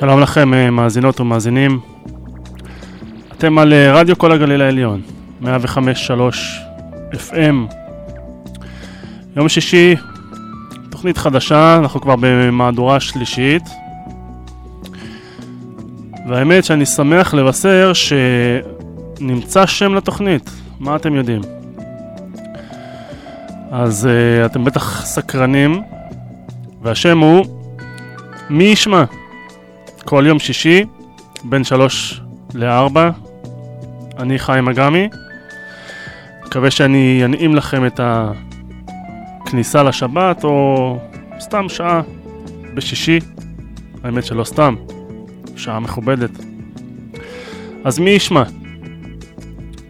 שלום לכם אה, מאזינות ומאזינים. אתם על אה, רדיו כל הגליל העליון, 105.3 FM. יום שישי, תוכנית חדשה, אנחנו כבר במהדורה שלישית. והאמת שאני שמח לבשר שנמצא שם לתוכנית, מה אתם יודעים? אז uh, אתם בטח סקרנים, והשם הוא מי ישמע. כל יום שישי, בין שלוש לארבע, אני חיים אגמי. מקווה שאני אנעים לכם את הכניסה לשבת, או סתם שעה בשישי. האמת שלא סתם, שעה מכובדת. אז מי ישמע?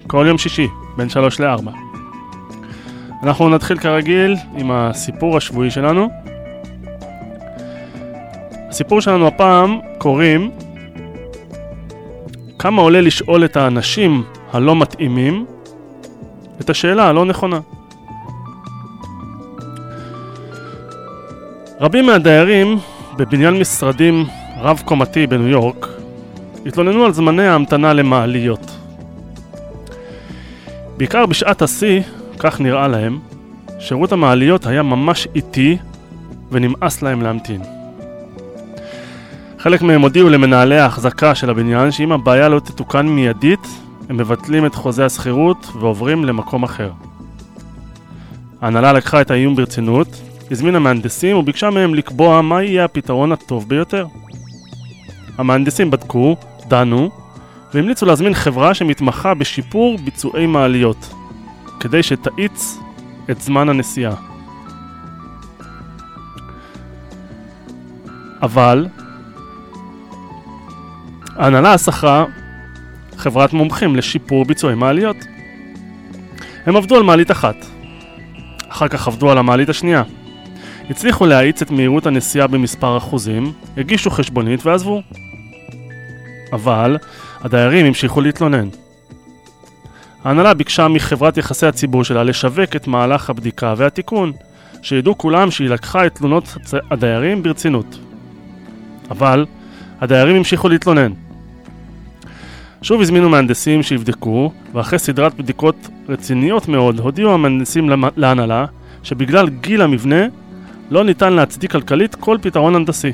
כל יום שישי, בין שלוש לארבע. אנחנו נתחיל כרגיל עם הסיפור השבועי שלנו. הסיפור שלנו הפעם קוראים כמה עולה לשאול את האנשים הלא מתאימים את השאלה הלא נכונה. רבים מהדיירים בבניין משרדים רב-קומתי בניו יורק התלוננו על זמני ההמתנה למעליות. בעיקר בשעת השיא, כך נראה להם, שירות המעליות היה ממש איטי ונמאס להם להמתין. חלק מהם הודיעו למנהלי ההחזקה של הבניין שאם הבעיה לא תתוקן מיידית, הם מבטלים את חוזה השכירות ועוברים למקום אחר. ההנהלה לקחה את האיום ברצינות, הזמינה מהנדסים וביקשה מהם לקבוע מה יהיה הפתרון הטוב ביותר. המהנדסים בדקו, דנו, והמליצו להזמין חברה שמתמחה בשיפור ביצועי מעליות, כדי שתאיץ את זמן הנסיעה. אבל ההנהלה שכרה חברת מומחים לשיפור ביצועי מעליות. הם עבדו על מעלית אחת, אחר כך עבדו על המעלית השנייה. הצליחו להאיץ את מהירות הנסיעה במספר אחוזים, הגישו חשבונית ועזבו. אבל הדיירים המשיכו להתלונן. ההנהלה ביקשה מחברת יחסי הציבור שלה לשווק את מהלך הבדיקה והתיקון, שידעו כולם שהיא לקחה את תלונות הדיירים ברצינות. אבל הדיירים המשיכו להתלונן. שוב הזמינו מהנדסים שיבדקו, ואחרי סדרת בדיקות רציניות מאוד, הודיעו המהנדסים להנהלה שבגלל גיל המבנה לא ניתן להצדיק כלכלית כל פתרון הנדסי.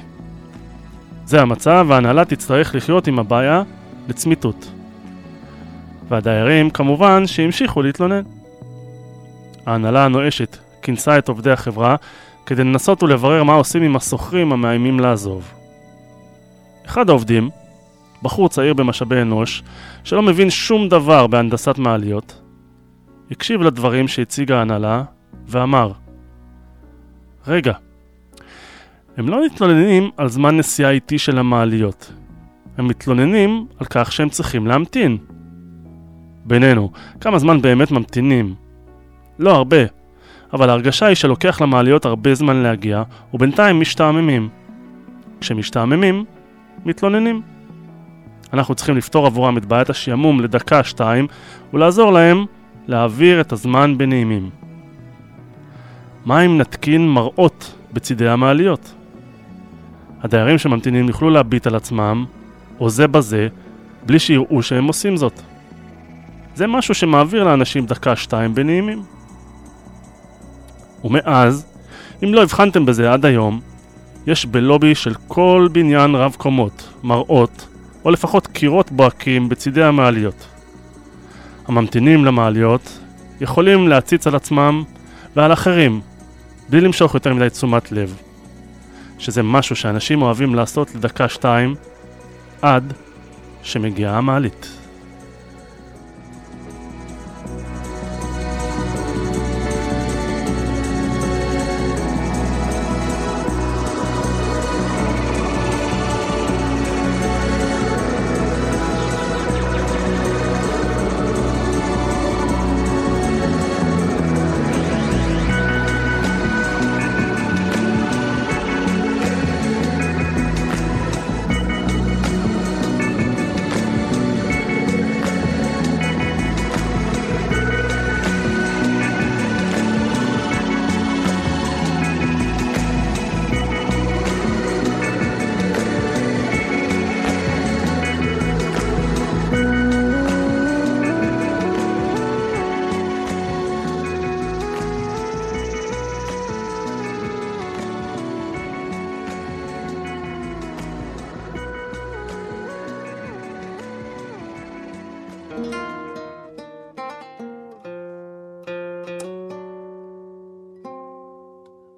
זה המצב וההנהלה תצטרך לחיות עם הבעיה לצמיתות. והדיירים כמובן שהמשיכו להתלונן. ההנהלה הנואשת כינסה את עובדי החברה כדי לנסות ולברר מה עושים עם השוכרים המאיימים לעזוב. אחד העובדים, בחור צעיר במשאבי אנוש, שלא מבין שום דבר בהנדסת מעליות, הקשיב לדברים שהציגה ההנהלה ואמר רגע, הם לא מתלוננים על זמן נסיעה איטי של המעליות, הם מתלוננים על כך שהם צריכים להמתין. בינינו, כמה זמן באמת ממתינים? לא הרבה, אבל ההרגשה היא שלוקח למעליות הרבה זמן להגיע, ובינתיים משתעממים. כשמשתעממים, מתלוננים. אנחנו צריכים לפתור עבורם את בעיית השעמום לדקה-שתיים ולעזור להם להעביר את הזמן בנעימים. מה אם נתקין מראות בצידי המעליות? הדיירים שממתינים יוכלו להביט על עצמם, או זה בזה, בלי שיראו שהם עושים זאת. זה משהו שמעביר לאנשים דקה-שתיים בנעימים. ומאז, אם לא הבחנתם בזה עד היום, יש בלובי של כל בניין רב קומות, מראות, או לפחות קירות בוהקים בצידי המעליות. הממתינים למעליות יכולים להציץ על עצמם ועל אחרים, בלי למשוך יותר מדי תשומת לב, שזה משהו שאנשים אוהבים לעשות לדקה-שתיים, עד שמגיעה המעלית.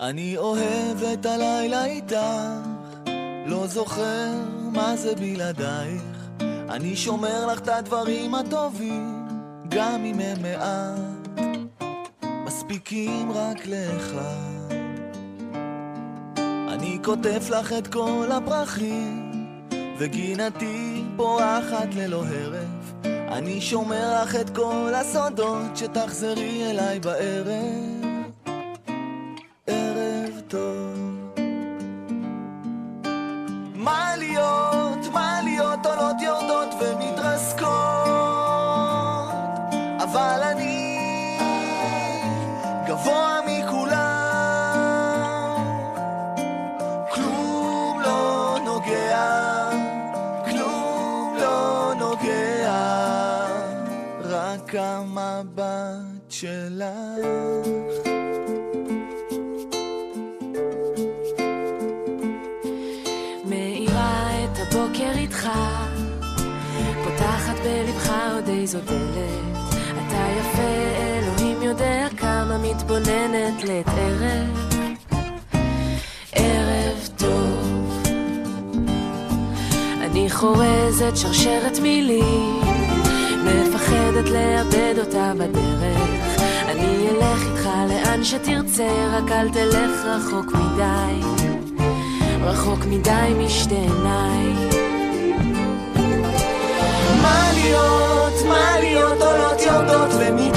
אני אוהב את הלילה איתך, לא זוכר מה זה בלעדייך. אני שומר לך את הדברים הטובים, גם אם הם מעט, מספיקים רק לאחד. אני כותב לך את כל הפרחים, וגינתי פורחת ללא הרף. אני שומר לך את כל הסודות, שתחזרי אליי בערב. רק המבט שלך. מאירה את הבוקר איתך, פותחת בלבך עוד איזו דלת. אתה יפה, אלוהים יודע כמה מתבוננת לעת ערב. ערב טוב. אני חורזת שרשרת מילים, מפחדת לאבד אותה בדרך. אני אלך איתך לאן שתרצה, רק אל תלך רחוק מדי. רחוק מדי משתי עיניי. מעליות, מעליות עולות יורדות ומתרסקות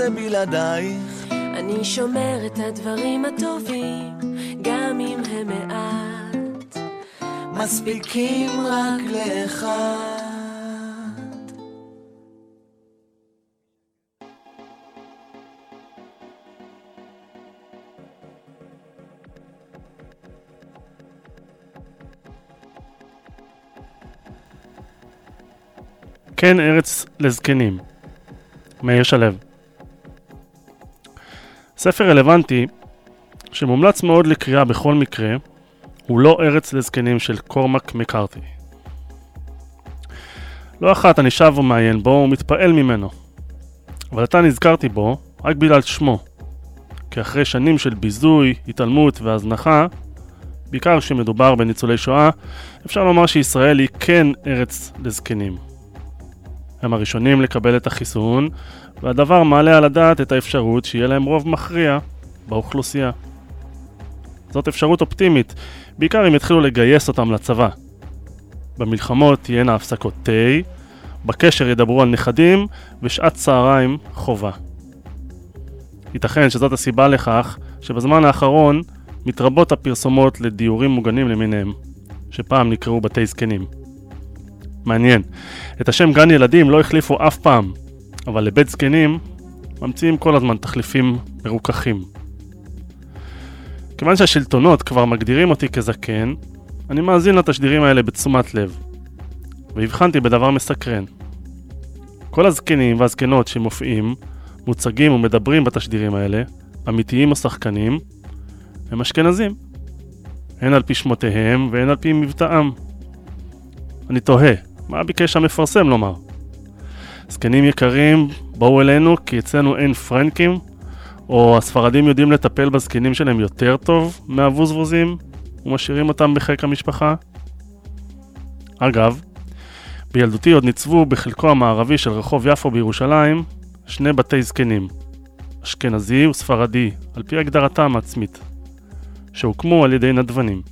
זה בלעדייך. אני שומר את הדברים הטובים, גם אם הם מעט. מספיקים רק לאחד. כן ארץ לזקנים, מאיר שלו. ספר רלוונטי שמומלץ מאוד לקריאה בכל מקרה הוא לא ארץ לזקנים של קורמק מקארתי. לא אחת אני שב ומעיין בו ומתפעל ממנו, אבל עתה נזכרתי בו רק בגלל שמו, כי אחרי שנים של ביזוי, התעלמות והזנחה, בעיקר כשמדובר בניצולי שואה, אפשר לומר שישראל היא כן ארץ לזקנים. הם הראשונים לקבל את החיסון, והדבר מעלה על הדעת את האפשרות שיהיה להם רוב מכריע באוכלוסייה. זאת אפשרות אופטימית, בעיקר אם יתחילו לגייס אותם לצבא. במלחמות תהיינה הפסקות תה, בקשר ידברו על נכדים, ושעת צהריים חובה. ייתכן שזאת הסיבה לכך שבזמן האחרון מתרבות הפרסומות לדיורים מוגנים למיניהם, שפעם נקראו בתי זקנים. מעניין, את השם גן ילדים לא החליפו אף פעם, אבל לבית זקנים ממציאים כל הזמן תחליפים מרוככים. כיוון שהשלטונות כבר מגדירים אותי כזקן, אני מאזין לתשדירים האלה בתשומת לב, והבחנתי בדבר מסקרן. כל הזקנים והזקנות שמופיעים, מוצגים ומדברים בתשדירים האלה, אמיתיים או שחקנים, הם אשכנזים. הן על פי שמותיהם והן על פי מבטאם. אני תוהה, מה ביקש המפרסם לומר? זקנים יקרים, בואו אלינו כי אצלנו אין פרנקים? או הספרדים יודעים לטפל בזקנים שלהם יותר טוב מהבוזבוזים ומשאירים אותם בחיק המשפחה? אגב, בילדותי עוד ניצבו בחלקו המערבי של רחוב יפו בירושלים שני בתי זקנים, אשכנזי וספרדי, על פי הגדרתם העצמית, שהוקמו על ידי נדבנים.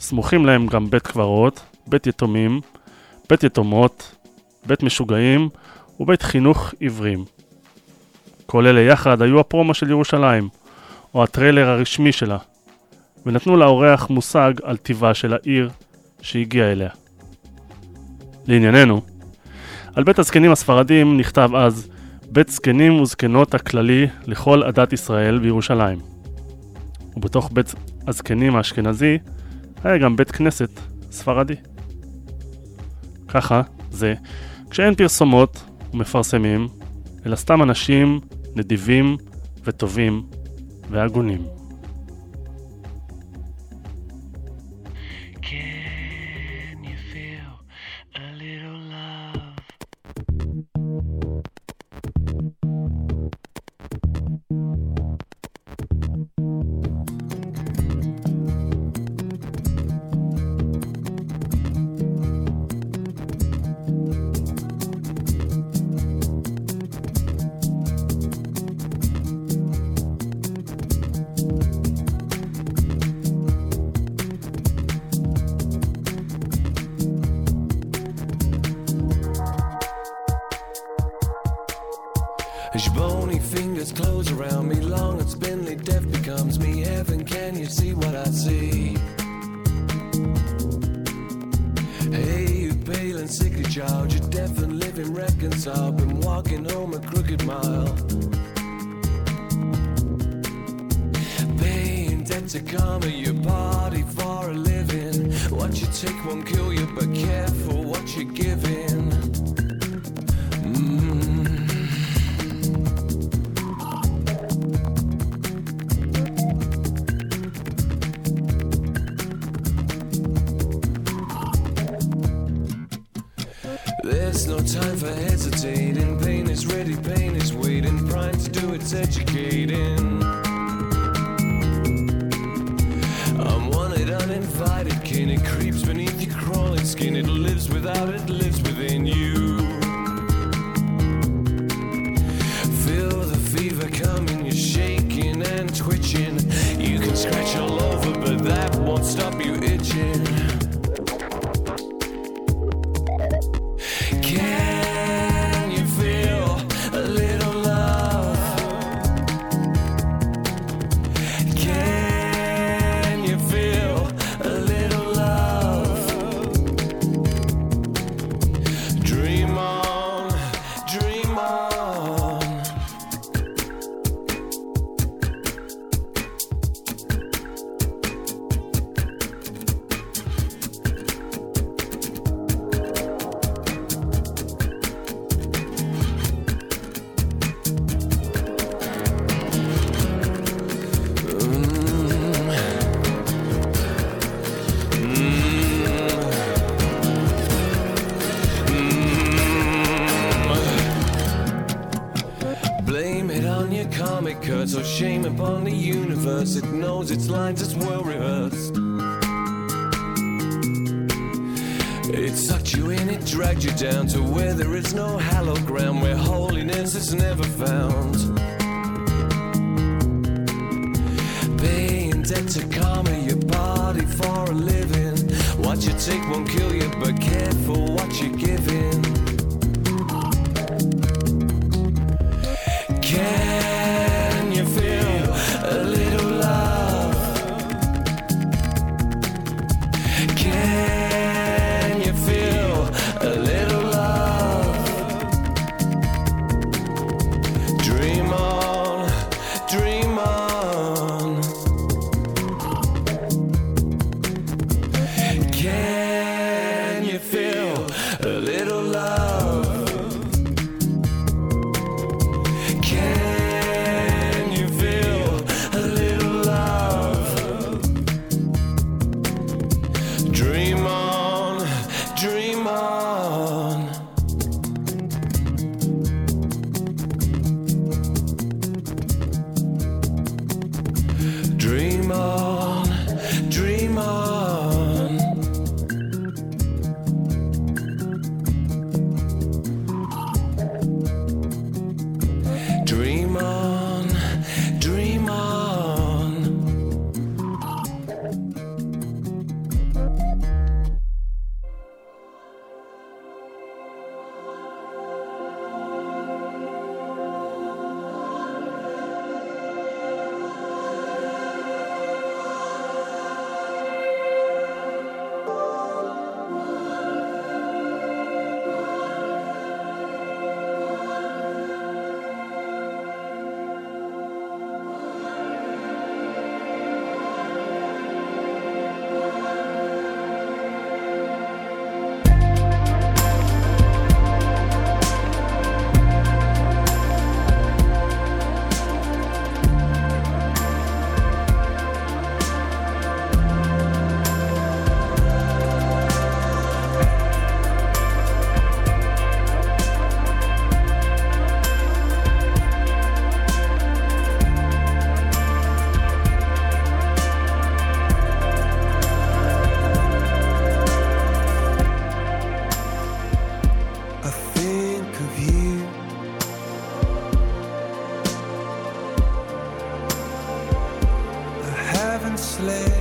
סמוכים להם גם בית קברות, בית יתומים, בית יתומות, בית משוגעים ובית חינוך עיוורים. כל אלה יחד היו הפרומו של ירושלים, או הטריילר הרשמי שלה, ונתנו לאורח מושג על טיבה של העיר שהגיע אליה. לענייננו, על בית הזקנים הספרדים נכתב אז בית זקנים וזקנות הכללי לכל עדת ישראל בירושלים. ובתוך בית הזקנים האשכנזי היה גם בית כנסת ספרדי. ככה זה כשאין פרסומות ומפרסמים, אלא סתם אנשים נדיבים וטובים והגונים. skin. It lives without it, lives without slave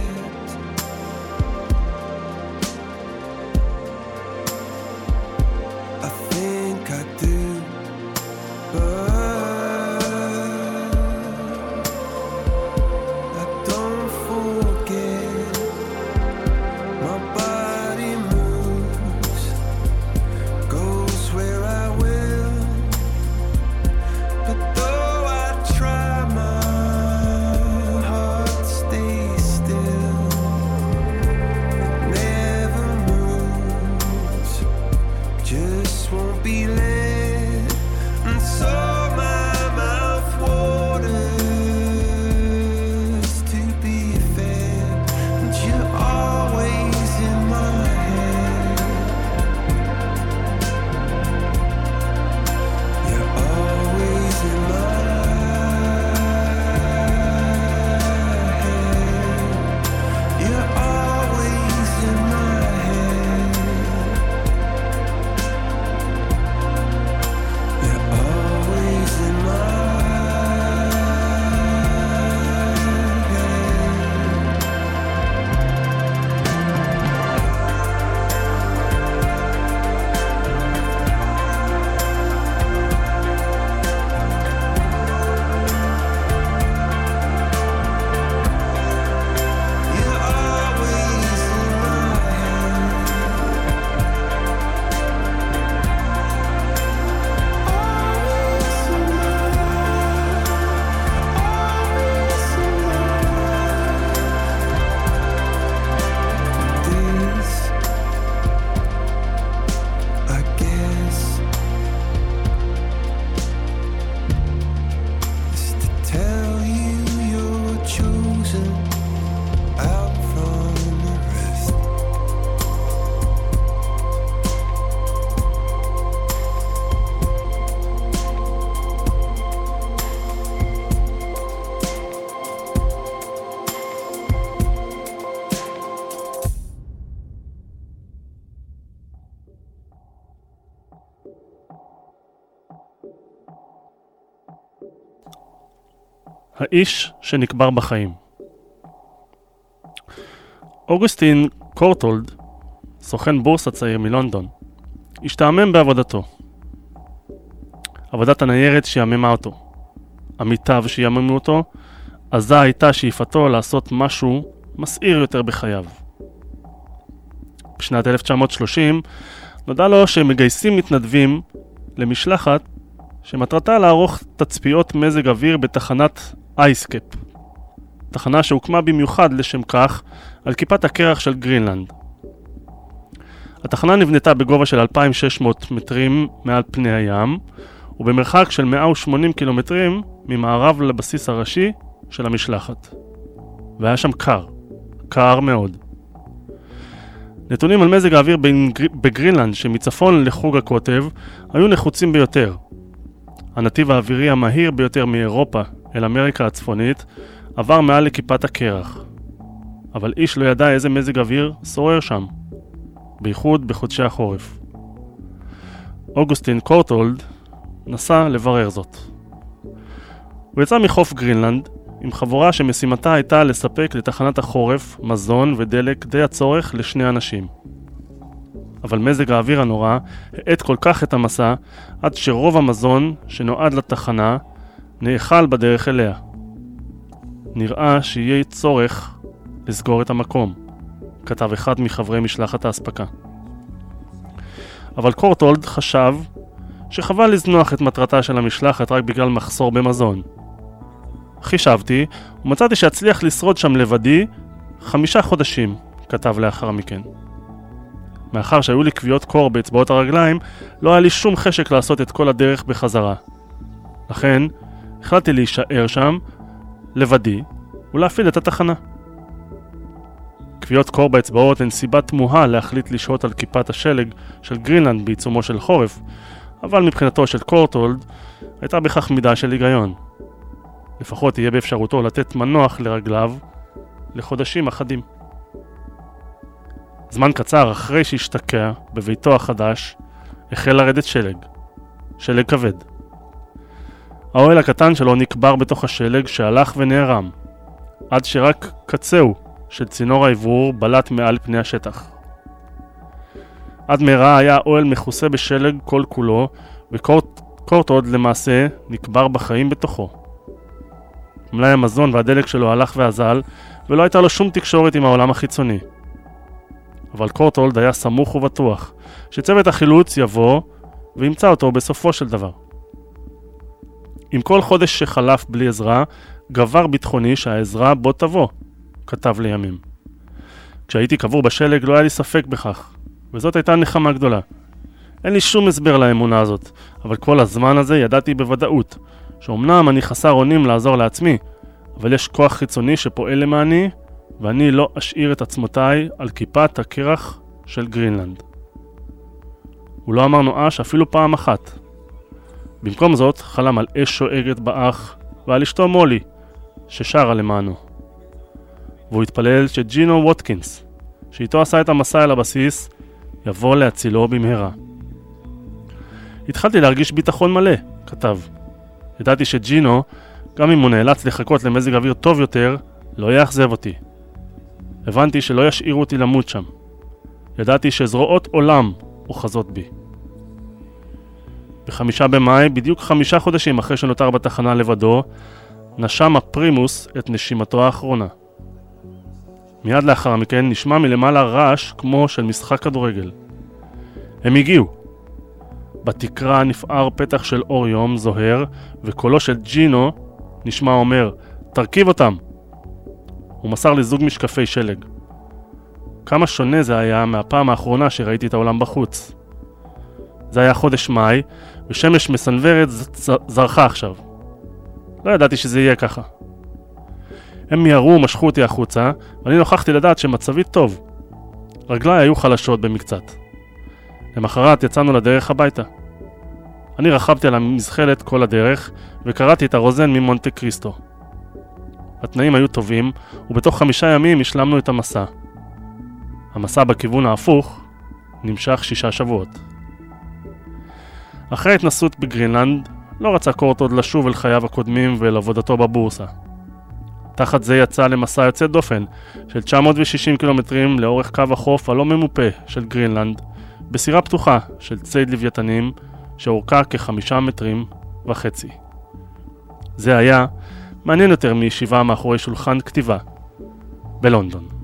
האיש שנקבר בחיים. אוגוסטין קורטולד, סוכן בורסה צעיר מלונדון, השתעמם בעבודתו. עבודת הניירת שיעממה אותו. עמיתיו שיעממו אותו, עזה הייתה שאיפתו לעשות משהו מסעיר יותר בחייו. בשנת 1930 נודע לו שהם מגייסים מתנדבים למשלחת שמטרתה לערוך תצפיות מזג אוויר בתחנת אייסקאפ, תחנה שהוקמה במיוחד לשם כך על כיפת הקרח של גרינלנד. התחנה נבנתה בגובה של 2,600 מטרים מעל פני הים, ובמרחק של 180 קילומטרים ממערב לבסיס הראשי של המשלחת. והיה שם קר, קר מאוד. נתונים על מזג האוויר בגרינלנד שמצפון לחוג הקוטב היו נחוצים ביותר. הנתיב האווירי המהיר ביותר מאירופה אל אמריקה הצפונית עבר מעל לכיפת הקרח. אבל איש לא ידע איזה מזג אוויר שורר שם, בייחוד בחודשי החורף. אוגוסטין קורטולד נסע לברר זאת. הוא יצא מחוף גרינלנד עם חבורה שמשימתה הייתה לספק לתחנת החורף מזון ודלק די הצורך לשני אנשים. אבל מזג האוויר הנורא האט כל כך את המסע עד שרוב המזון שנועד לתחנה נאכל בדרך אליה. נראה שיהיה צורך לסגור את המקום, כתב אחד מחברי משלחת האספקה. אבל קורטולד חשב שחבל לזנוח את מטרתה של המשלחת רק בגלל מחסור במזון. חישבתי, ומצאתי שאצליח לשרוד שם לבדי חמישה חודשים, כתב לאחר מכן. מאחר שהיו לי כוויות קור באצבעות הרגליים, לא היה לי שום חשק לעשות את כל הדרך בחזרה. לכן, החלטתי להישאר שם, לבדי, ולהפעיל את התחנה. כוויות קור באצבעות הן סיבה תמוהה להחליט לשהות על כיפת השלג של גרינלנד בעיצומו של חורף, אבל מבחינתו של קורטולד הייתה בכך מידה של היגיון. לפחות יהיה באפשרותו לתת מנוח לרגליו לחודשים אחדים. זמן קצר אחרי שהשתקע בביתו החדש, החל לרדת שלג. שלג כבד. האוהל הקטן שלו נקבר בתוך השלג שהלך ונערם, עד שרק קצהו של צינור האוורור בלט מעל פני השטח. עד מהרה היה האוהל מכוסה בשלג כל כולו, וקורטוד למעשה נקבר בחיים בתוכו. מלאי המזון והדלק שלו הלך ואזל, ולא הייתה לו שום תקשורת עם העולם החיצוני. אבל קורטולד היה סמוך ובטוח שצוות החילוץ יבוא וימצא אותו בסופו של דבר. עם כל חודש שחלף בלי עזרה, גבר ביטחוני שהעזרה בוא תבוא, כתב לימים. כשהייתי קבור בשלג לא היה לי ספק בכך, וזאת הייתה נחמה גדולה. אין לי שום הסבר לאמונה הזאת, אבל כל הזמן הזה ידעתי בוודאות שאומנם אני חסר אונים לעזור לעצמי, אבל יש כוח חיצוני שפועל למעני, ואני לא אשאיר את עצמותיי על כיפת הקרח של גרינלנד. הוא לא אמר נואש אפילו פעם אחת. במקום זאת, חלם על אש שואגת באח ועל אשתו מולי, ששרה למענו. והוא התפלל שג'ינו ווטקינס, שאיתו עשה את המסע אל הבסיס, יבוא להצילו במהרה. התחלתי להרגיש ביטחון מלא, כתב. ידעתי שג'ינו, גם אם הוא נאלץ לחכות למזג אוויר טוב יותר, לא יאכזב אותי. הבנתי שלא ישאירו אותי למות שם. ידעתי שזרועות עולם אוחזות בי. בחמישה במאי, בדיוק חמישה חודשים אחרי שנותר בתחנה לבדו, נשם הפרימוס את נשימתו האחרונה. מיד לאחר מכן נשמע מלמעלה רעש כמו של משחק כדורגל. הם הגיעו. בתקרה נפער פתח של אור יום זוהר, וקולו של ג'ינו נשמע אומר, תרכיב אותם! הוא מסר לי זוג משקפי שלג. כמה שונה זה היה מהפעם האחרונה שראיתי את העולם בחוץ. זה היה חודש מאי, ושמש מסנוורת זרחה עכשיו. לא ידעתי שזה יהיה ככה. הם מיהרו ומשכו אותי החוצה, ואני נוכחתי לדעת שמצבי טוב. רגליי היו חלשות במקצת. למחרת יצאנו לדרך הביתה. אני רכבתי על המזחלת כל הדרך, וקראתי את הרוזן ממונטה קריסטו. התנאים היו טובים, ובתוך חמישה ימים השלמנו את המסע. המסע בכיוון ההפוך נמשך שישה שבועות. אחרי ההתנסות בגרינלנד, לא רצה קורט עוד לשוב אל חייו הקודמים ואל עבודתו בבורסה. תחת זה יצא למסע יוצא דופן של 960 קילומטרים לאורך קו החוף הלא ממופה של גרינלנד, בסירה פתוחה של ציד לוויתנים שאורכה כחמישה מטרים וחצי. זה היה מעניין יותר מישיבה מאחורי שולחן כתיבה בלונדון.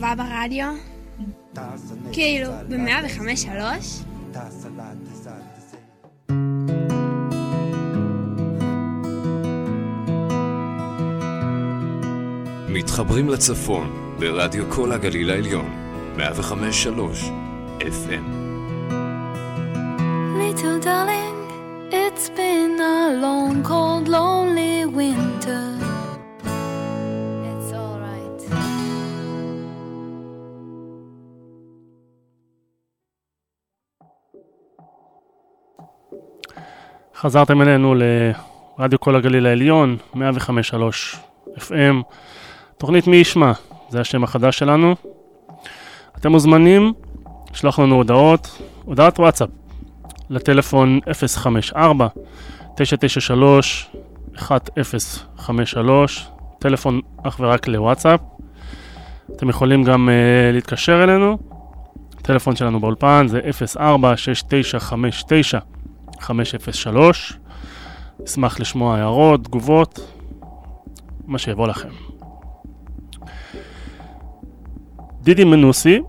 טובה ברדיו? כאילו, ב-105.3? מתחברים לצפון ברדיו כל הגליל העליון, 105.3 FM. Little darling, it's been a long, cold, lonely winter. חזרתם אלינו לרדיו כל הגליל העליון, 105.3 FM. תוכנית מי ישמע, זה השם החדש שלנו. אתם מוזמנים לשלוח לנו הודעות, הודעת וואטסאפ, לטלפון 054 993 1053, טלפון אך ורק לוואטסאפ. אתם יכולים גם uh, להתקשר אלינו, הטלפון שלנו באולפן זה 04 6959 503. אשמח לשמוע הערות, תגובות, מה שיבוא לכם. דידי מנוסי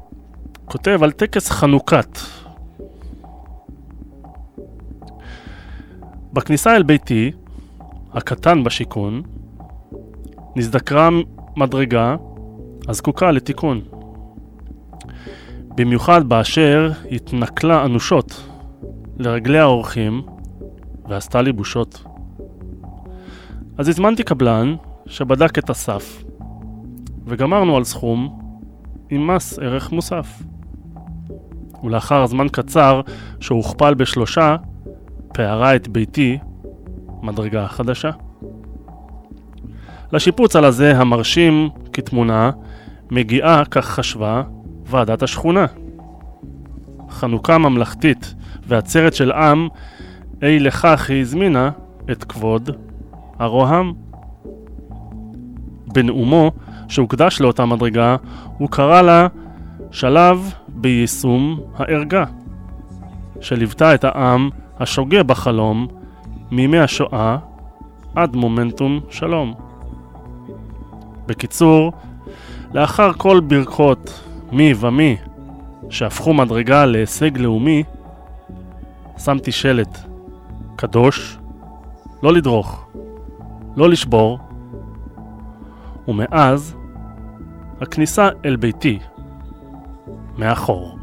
כותב על טקס חנוכת. בכניסה אל ביתי, הקטן בשיכון, נזדקרה מדרגה הזקוקה לתיקון. במיוחד באשר התנכלה אנושות לרגלי האורחים ועשתה לי בושות. אז הזמנתי קבלן שבדק את הסף וגמרנו על סכום עם מס ערך מוסף. ולאחר זמן קצר שהוכפל בשלושה, פערה את ביתי מדרגה חדשה. לשיפוץ על הזה המרשים כתמונה מגיעה, כך חשבה, ועדת השכונה. חנוכה ממלכתית ועצרת של עם, אי לכך היא הזמינה את כבוד הרוהם. בנאומו, שהוקדש לאותה מדרגה, הוא קרא לה שלב ביישום הערגה, שליוותה את העם השוגה בחלום מימי השואה עד מומנטום שלום. בקיצור, לאחר כל ברכות מי ומי שהפכו מדרגה להישג לאומי, שמתי שלט קדוש, לא לדרוך, לא לשבור, ומאז הכניסה אל ביתי מאחור.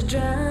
to drown.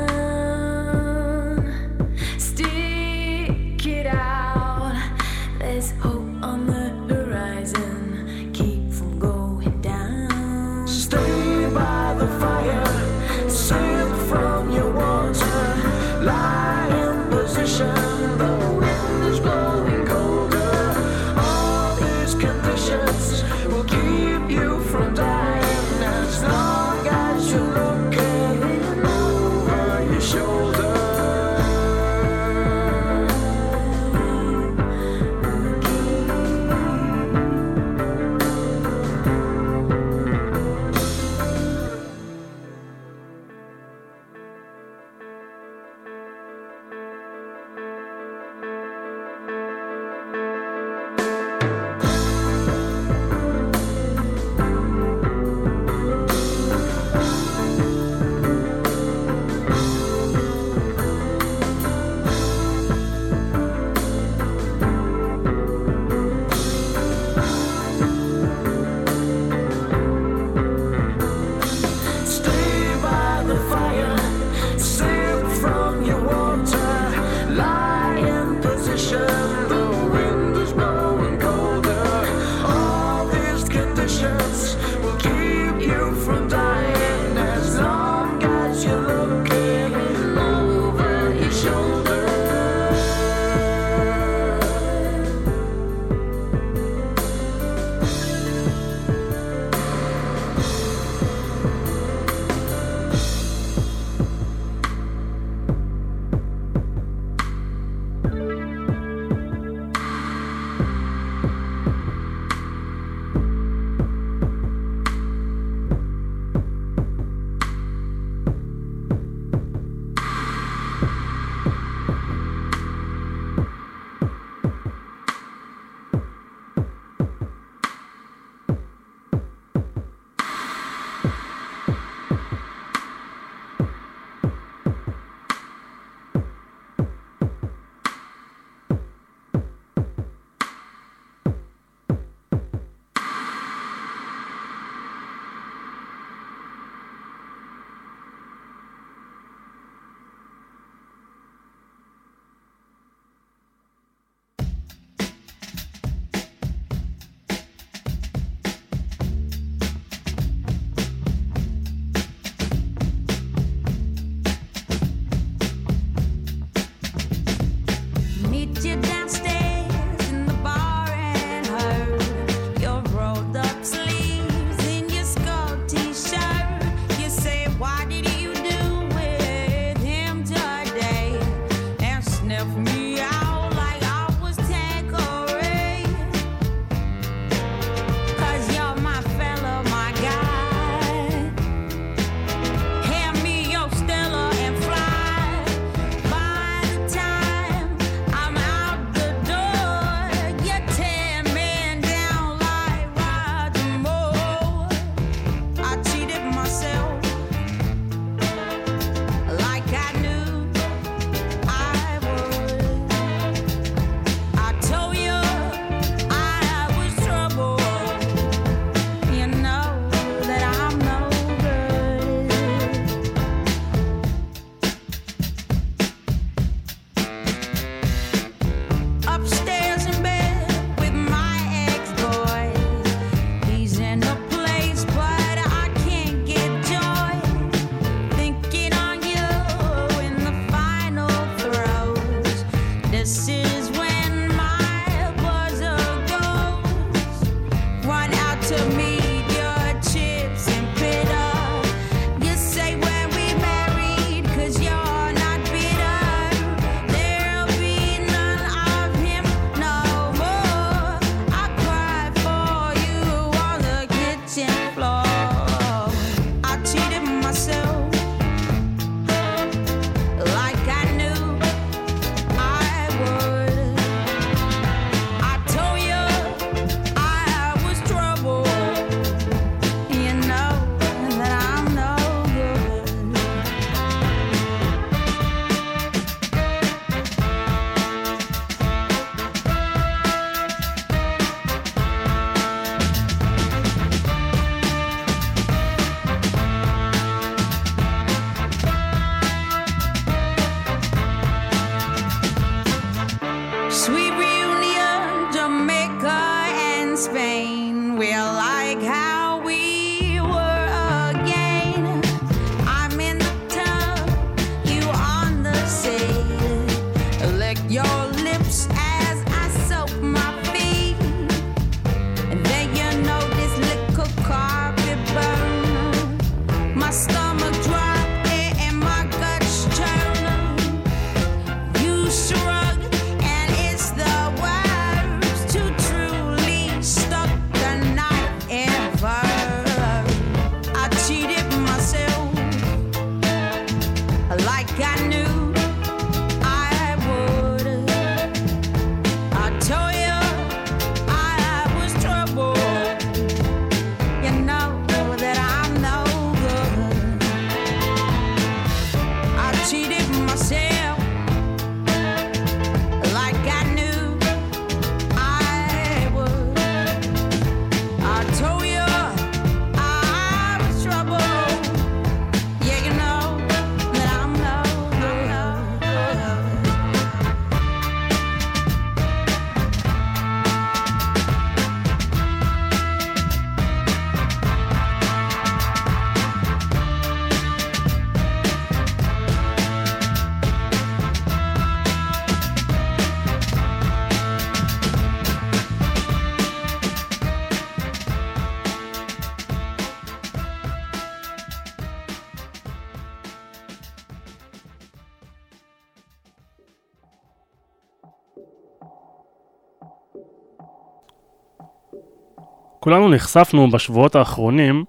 כולנו נחשפנו בשבועות האחרונים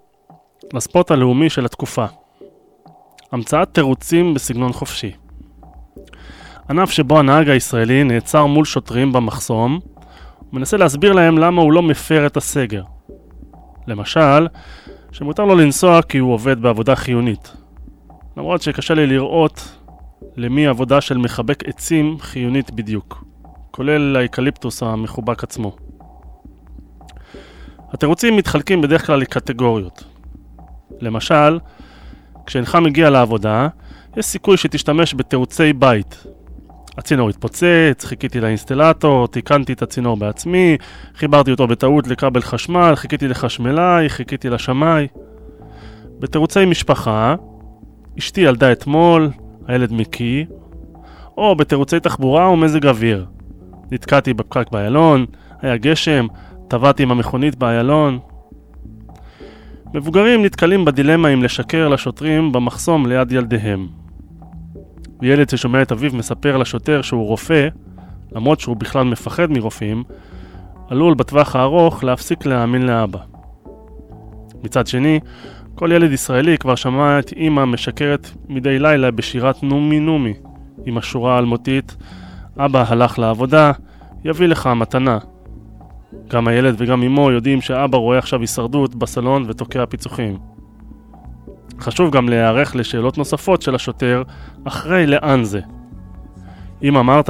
לספורט הלאומי של התקופה. המצאת תירוצים בסגנון חופשי. ענף שבו הנהג הישראלי נעצר מול שוטרים במחסום ומנסה להסביר להם למה הוא לא מפר את הסגר. למשל, שמותר לו לנסוע כי הוא עובד בעבודה חיונית. למרות שקשה לי לראות למי עבודה של מחבק עצים חיונית בדיוק, כולל האקליפטוס המחובק עצמו. התירוצים מתחלקים בדרך כלל לקטגוריות. למשל, כשאינך מגיע לעבודה, יש סיכוי שתשתמש בתירוצי בית. הצינור התפוצץ, חיכיתי לאינסטלטור, תיקנתי את הצינור בעצמי, חיברתי אותו בטעות לכבל חשמל, חיכיתי לחשמלאי, חיכיתי לשמאי. בתירוצי משפחה, אשתי ילדה אתמול, הילד מקיא, או בתירוצי תחבורה ומזג אוויר. נתקעתי בפקק באיילון, היה גשם, טבעתי עם המכונית באיילון. מבוגרים נתקלים בדילמה אם לשקר לשוטרים במחסום ליד ילדיהם. ילד ששומע את אביו מספר לשוטר שהוא רופא, למרות שהוא בכלל מפחד מרופאים, עלול בטווח הארוך להפסיק להאמין לאבא. מצד שני, כל ילד ישראלי כבר שמע את אימא משקרת מדי לילה בשירת נומי נומי, עם השורה האלמותית אבא הלך לעבודה, יביא לך מתנה. גם הילד וגם אמו יודעים שאבא רואה עכשיו הישרדות בסלון ותוקע פיצוחים. חשוב גם להיערך לשאלות נוספות של השוטר אחרי לאן זה. אם אמרת,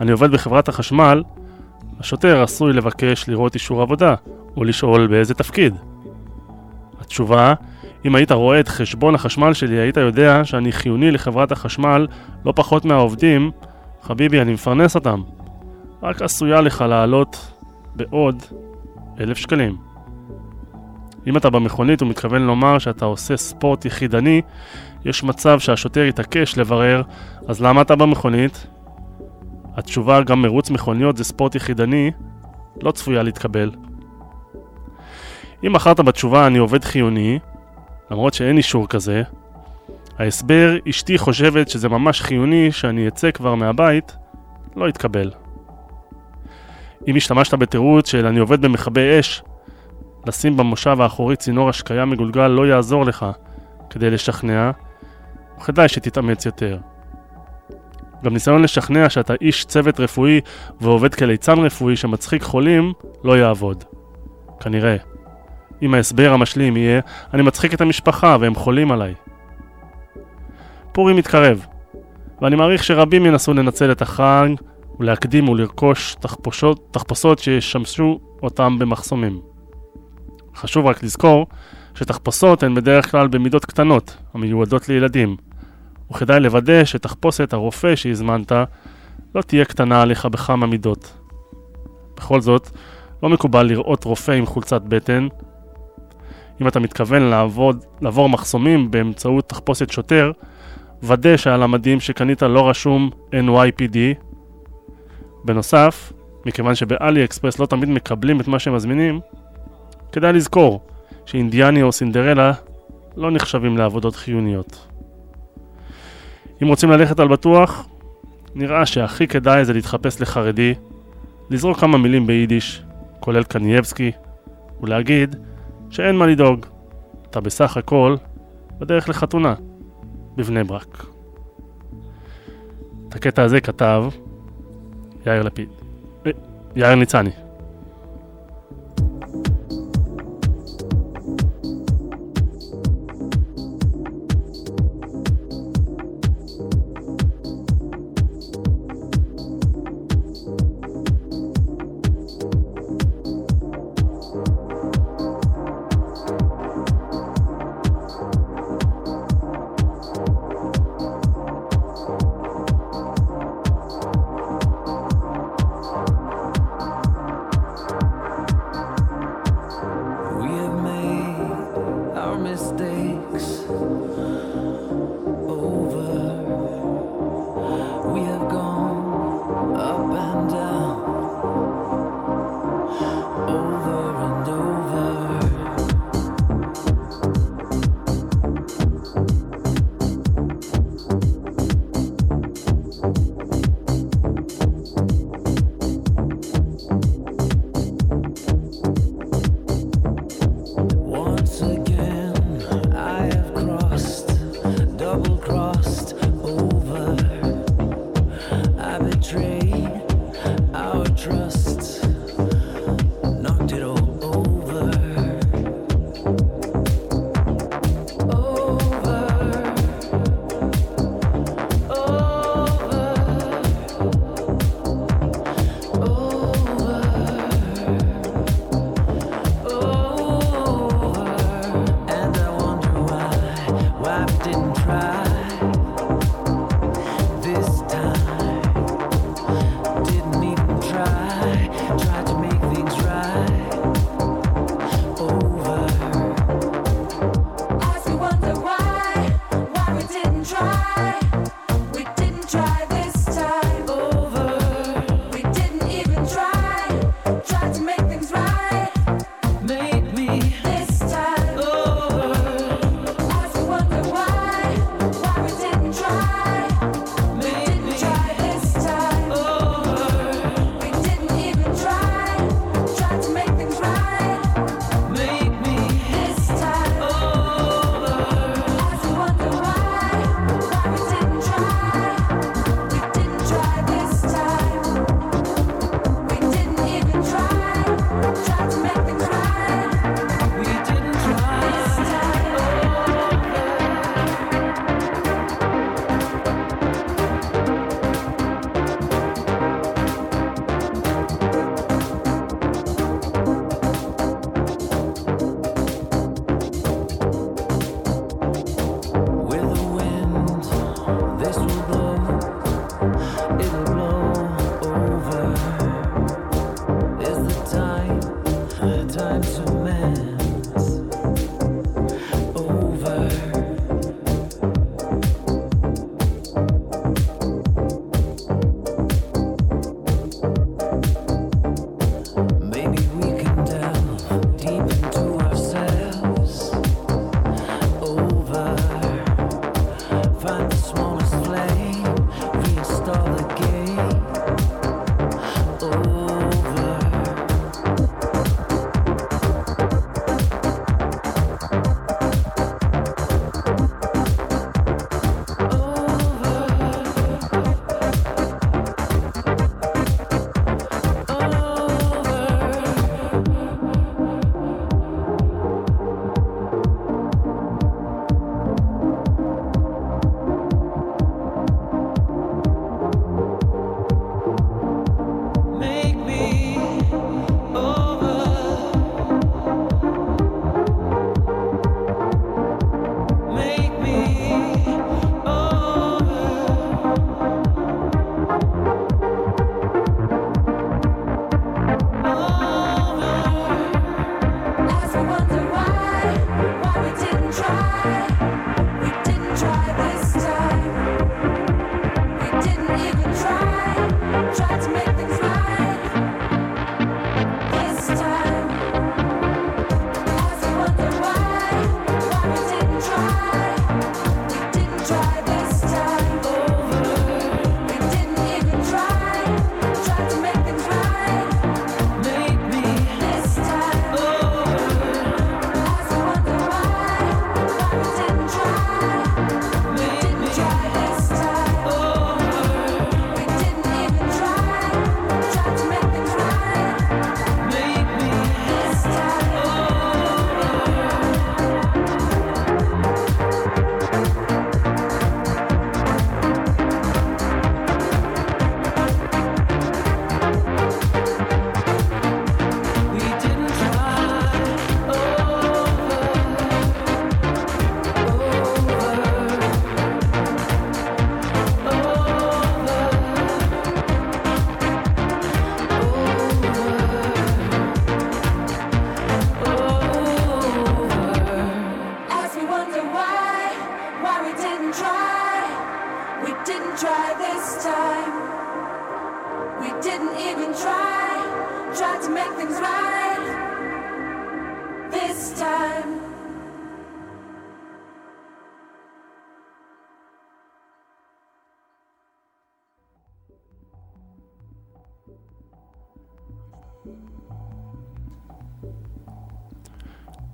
אני עובד בחברת החשמל, השוטר עשוי לבקש לראות אישור עבודה, או לשאול באיזה תפקיד. התשובה, אם היית רואה את חשבון החשמל שלי, היית יודע שאני חיוני לחברת החשמל לא פחות מהעובדים, חביבי, אני מפרנס אותם. רק עשויה לך לעלות בעוד אלף שקלים. אם אתה במכונית ומתכוון לומר שאתה עושה ספורט יחידני, יש מצב שהשוטר יתעקש לברר, אז למה אתה במכונית? התשובה, גם מרוץ מכוניות זה ספורט יחידני, לא צפויה להתקבל. אם בחרת בתשובה אני עובד חיוני, למרות שאין אישור כזה, ההסבר אשתי חושבת שזה ממש חיוני שאני אצא כבר מהבית, לא יתקבל. אם השתמשת בתירוץ של אני עובד במכבי אש, לשים במושב האחורי צינור השקיה מגולגל לא יעזור לך כדי לשכנע, וכדאי שתתאמץ יותר. גם ניסיון לשכנע שאתה איש צוות רפואי ועובד כליצן רפואי שמצחיק חולים, לא יעבוד. כנראה. אם ההסבר המשלים יהיה, אני מצחיק את המשפחה והם חולים עליי. פורים מתקרב, ואני מעריך שרבים ינסו לנצל את החג ולהקדים ולרכוש תחפושות, תחפושות שישמשו אותם במחסומים. חשוב רק לזכור שתחפושות הן בדרך כלל במידות קטנות, המיועדות לילדים, וכדאי לוודא שתחפושת הרופא שהזמנת לא תהיה קטנה עליך בכמה מידות. בכל זאת, לא מקובל לראות רופא עם חולצת בטן. אם אתה מתכוון לעבוד, לעבור מחסומים באמצעות תחפושת שוטר, ודא שעל המדים שקנית לא רשום NYPD. בנוסף, מכיוון שבאלי אקספרס לא תמיד מקבלים את מה שהם מזמינים, כדאי לזכור שאינדיאני או סינדרלה לא נחשבים לעבודות חיוניות. אם רוצים ללכת על בטוח, נראה שהכי כדאי זה להתחפש לחרדי, לזרוק כמה מילים ביידיש, כולל קנייבסקי, ולהגיד שאין מה לדאוג, אתה בסך הכל בדרך לחתונה, בבני ברק. את הקטע הזה כתב יאיר לפיד, אה, יאיר ניצני.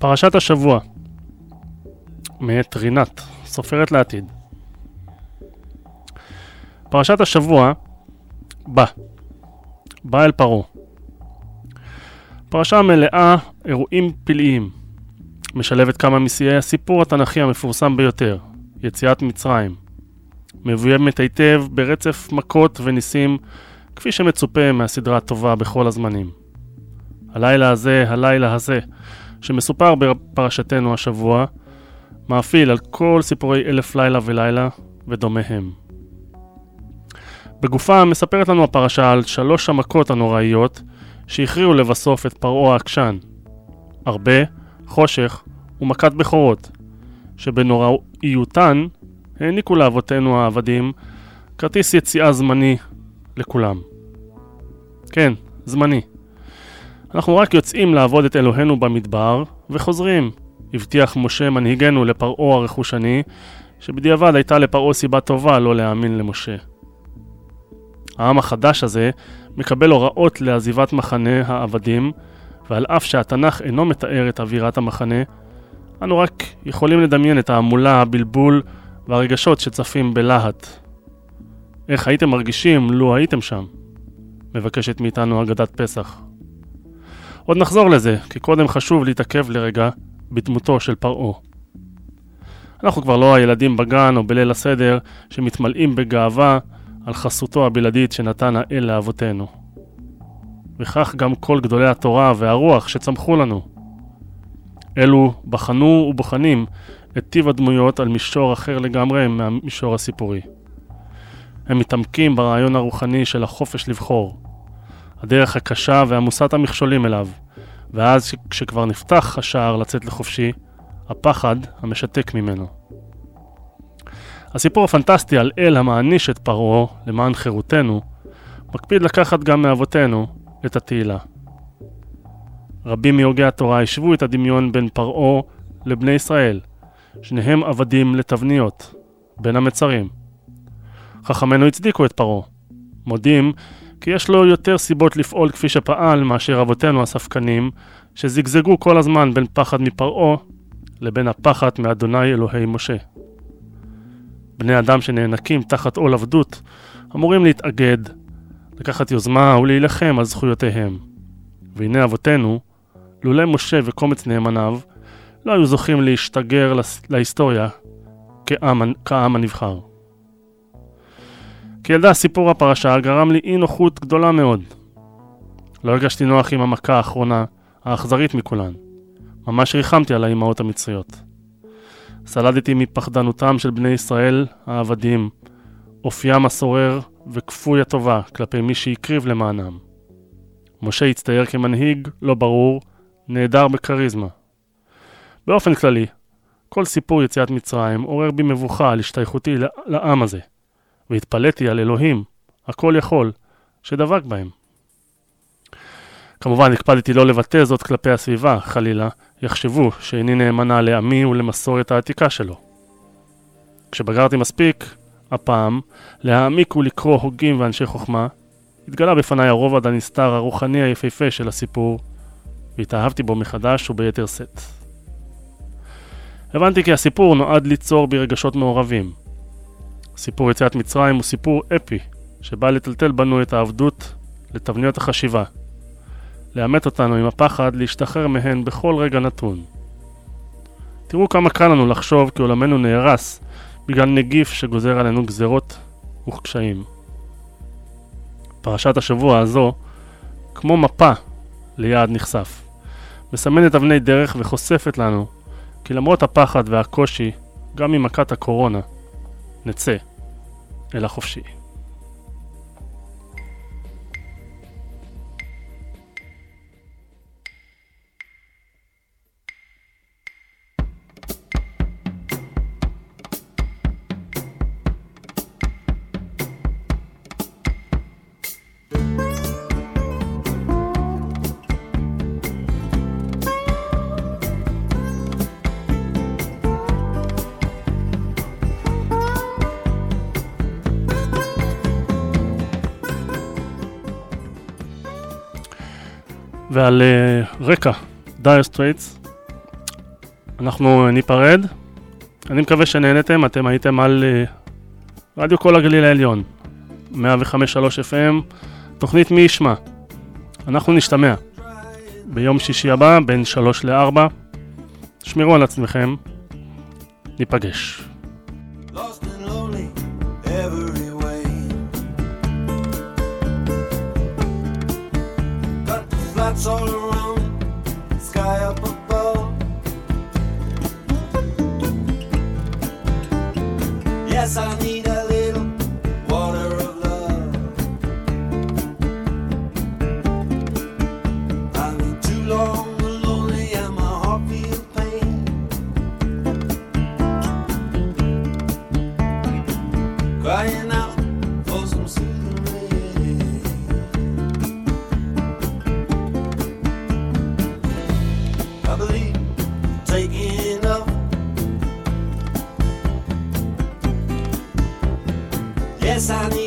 פרשת השבוע מאת רינת, סופרת לעתיד. פרשת השבוע בא, בא אל פרעה. פרשה מלאה אירועים פלאיים, משלבת כמה משיאי הסיפור התנ"כי המפורסם ביותר, יציאת מצרים. מבוימת היטב ברצף מכות וניסים, כפי שמצופה מהסדרה הטובה בכל הזמנים. הלילה הזה, הלילה הזה, שמסופר בפרשתנו השבוע, מאפיל על כל סיפורי אלף לילה ולילה ודומיהם. בגופה מספרת לנו הפרשה על שלוש המכות הנוראיות שהכריעו לבסוף את פרעה העקשן. הרבה, חושך ומכת בכורות, שבנוראיותן העניקו לאבותינו העבדים כרטיס יציאה זמני לכולם. כן, זמני. אנחנו רק יוצאים לעבוד את אלוהינו במדבר, וחוזרים. הבטיח משה מנהיגנו לפרעה הרכושני, שבדיעבד הייתה לפרעה סיבה טובה לא להאמין למשה. העם החדש הזה מקבל הוראות לעזיבת מחנה העבדים, ועל אף שהתנ"ך אינו מתאר את אווירת המחנה, אנו רק יכולים לדמיין את ההמולה, הבלבול והרגשות שצפים בלהט. איך הייתם מרגישים לו הייתם שם? מבקשת מאיתנו אגדת פסח. עוד נחזור לזה, כי קודם חשוב להתעכב לרגע בדמותו של פרעה. אנחנו כבר לא הילדים בגן או בליל הסדר שמתמלאים בגאווה על חסותו הבלעדית שנתן האל לאבותינו. וכך גם כל גדולי התורה והרוח שצמחו לנו. אלו בחנו ובוחנים את טיב הדמויות על מישור אחר לגמרי מהמישור הסיפורי. הם מתעמקים ברעיון הרוחני של החופש לבחור, הדרך הקשה ועמוסת המכשולים אליו, ואז כשכבר נפתח השער לצאת לחופשי, הפחד המשתק ממנו. הסיפור הפנטסטי על אל המעניש את פרעה למען חירותנו, מקפיד לקחת גם מאבותינו את התהילה. רבים מהוגי התורה השוו את הדמיון בין פרעה לבני ישראל, שניהם עבדים לתבניות, בין המצרים. חכמינו הצדיקו את פרעה, מודים כי יש לו יותר סיבות לפעול כפי שפעל מאשר אבותינו הספקנים, שזגזגו כל הזמן בין פחד מפרעה לבין הפחד מאדוני אלוהי משה. בני אדם שנאנקים תחת עול עבדות אמורים להתאגד, לקחת יוזמה ולהילחם על זכויותיהם. והנה אבותינו, לולא משה וקומץ נאמניו, לא היו זוכים להשתגר להיסטוריה כעם, כעם הנבחר. כילדה סיפור הפרשה גרם לי אי נוחות גדולה מאוד. לא הרגשתי נוח עם המכה האחרונה, האכזרית מכולן. ממש ריחמתי על האימהות המצריות. סלדתי מפחדנותם של בני ישראל העבדים, אופיים הסורר וכפוי הטובה כלפי מי שהקריב למענם. משה הצטייר כמנהיג לא ברור, נעדר בכריזמה. באופן כללי, כל סיפור יציאת מצרים עורר בי מבוכה על השתייכותי לעם הזה, והתפלאתי על אלוהים, הכל יכול, שדבק בהם. כמובן הקפדתי לא לבטא זאת כלפי הסביבה, חלילה, יחשבו שאיני נאמנה לעמי ולמסורת העתיקה שלו. כשבגרתי מספיק, הפעם, להעמיק ולקרוא הוגים ואנשי חוכמה, התגלה בפניי הרובד הנסתר הרוחני היפהפה של הסיפור, והתאהבתי בו מחדש וביתר שאת. הבנתי כי הסיפור נועד ליצור בי רגשות מעורבים. סיפור יציאת מצרים הוא סיפור אפי, שבא לטלטל בנו את העבדות לתבניות החשיבה, לאמת אותנו עם הפחד להשתחרר מהן בכל רגע נתון. תראו כמה קל לנו לחשוב כי עולמנו נהרס בגלל נגיף שגוזר עלינו גזרות וקשיים. פרשת השבוע הזו, כמו מפה ליעד נחשף, מסמנת אבני דרך וחושפת לנו כי למרות הפחד והקושי, גם ממכת הקורונה, נצא אל החופשי. ועל uh, רקע Dire Straits אנחנו ניפרד. אני מקווה שנהנתם, אתם הייתם על uh, רדיו כל הגליל העליון, 105.3 FM, תוכנית מי ישמע. אנחנו נשתמע ביום שישי הבא בין 3 ל-4. שמרו על עצמכם, ניפגש. clouds all around sky up above. Yes, I need. I believe taking up. Yes, I need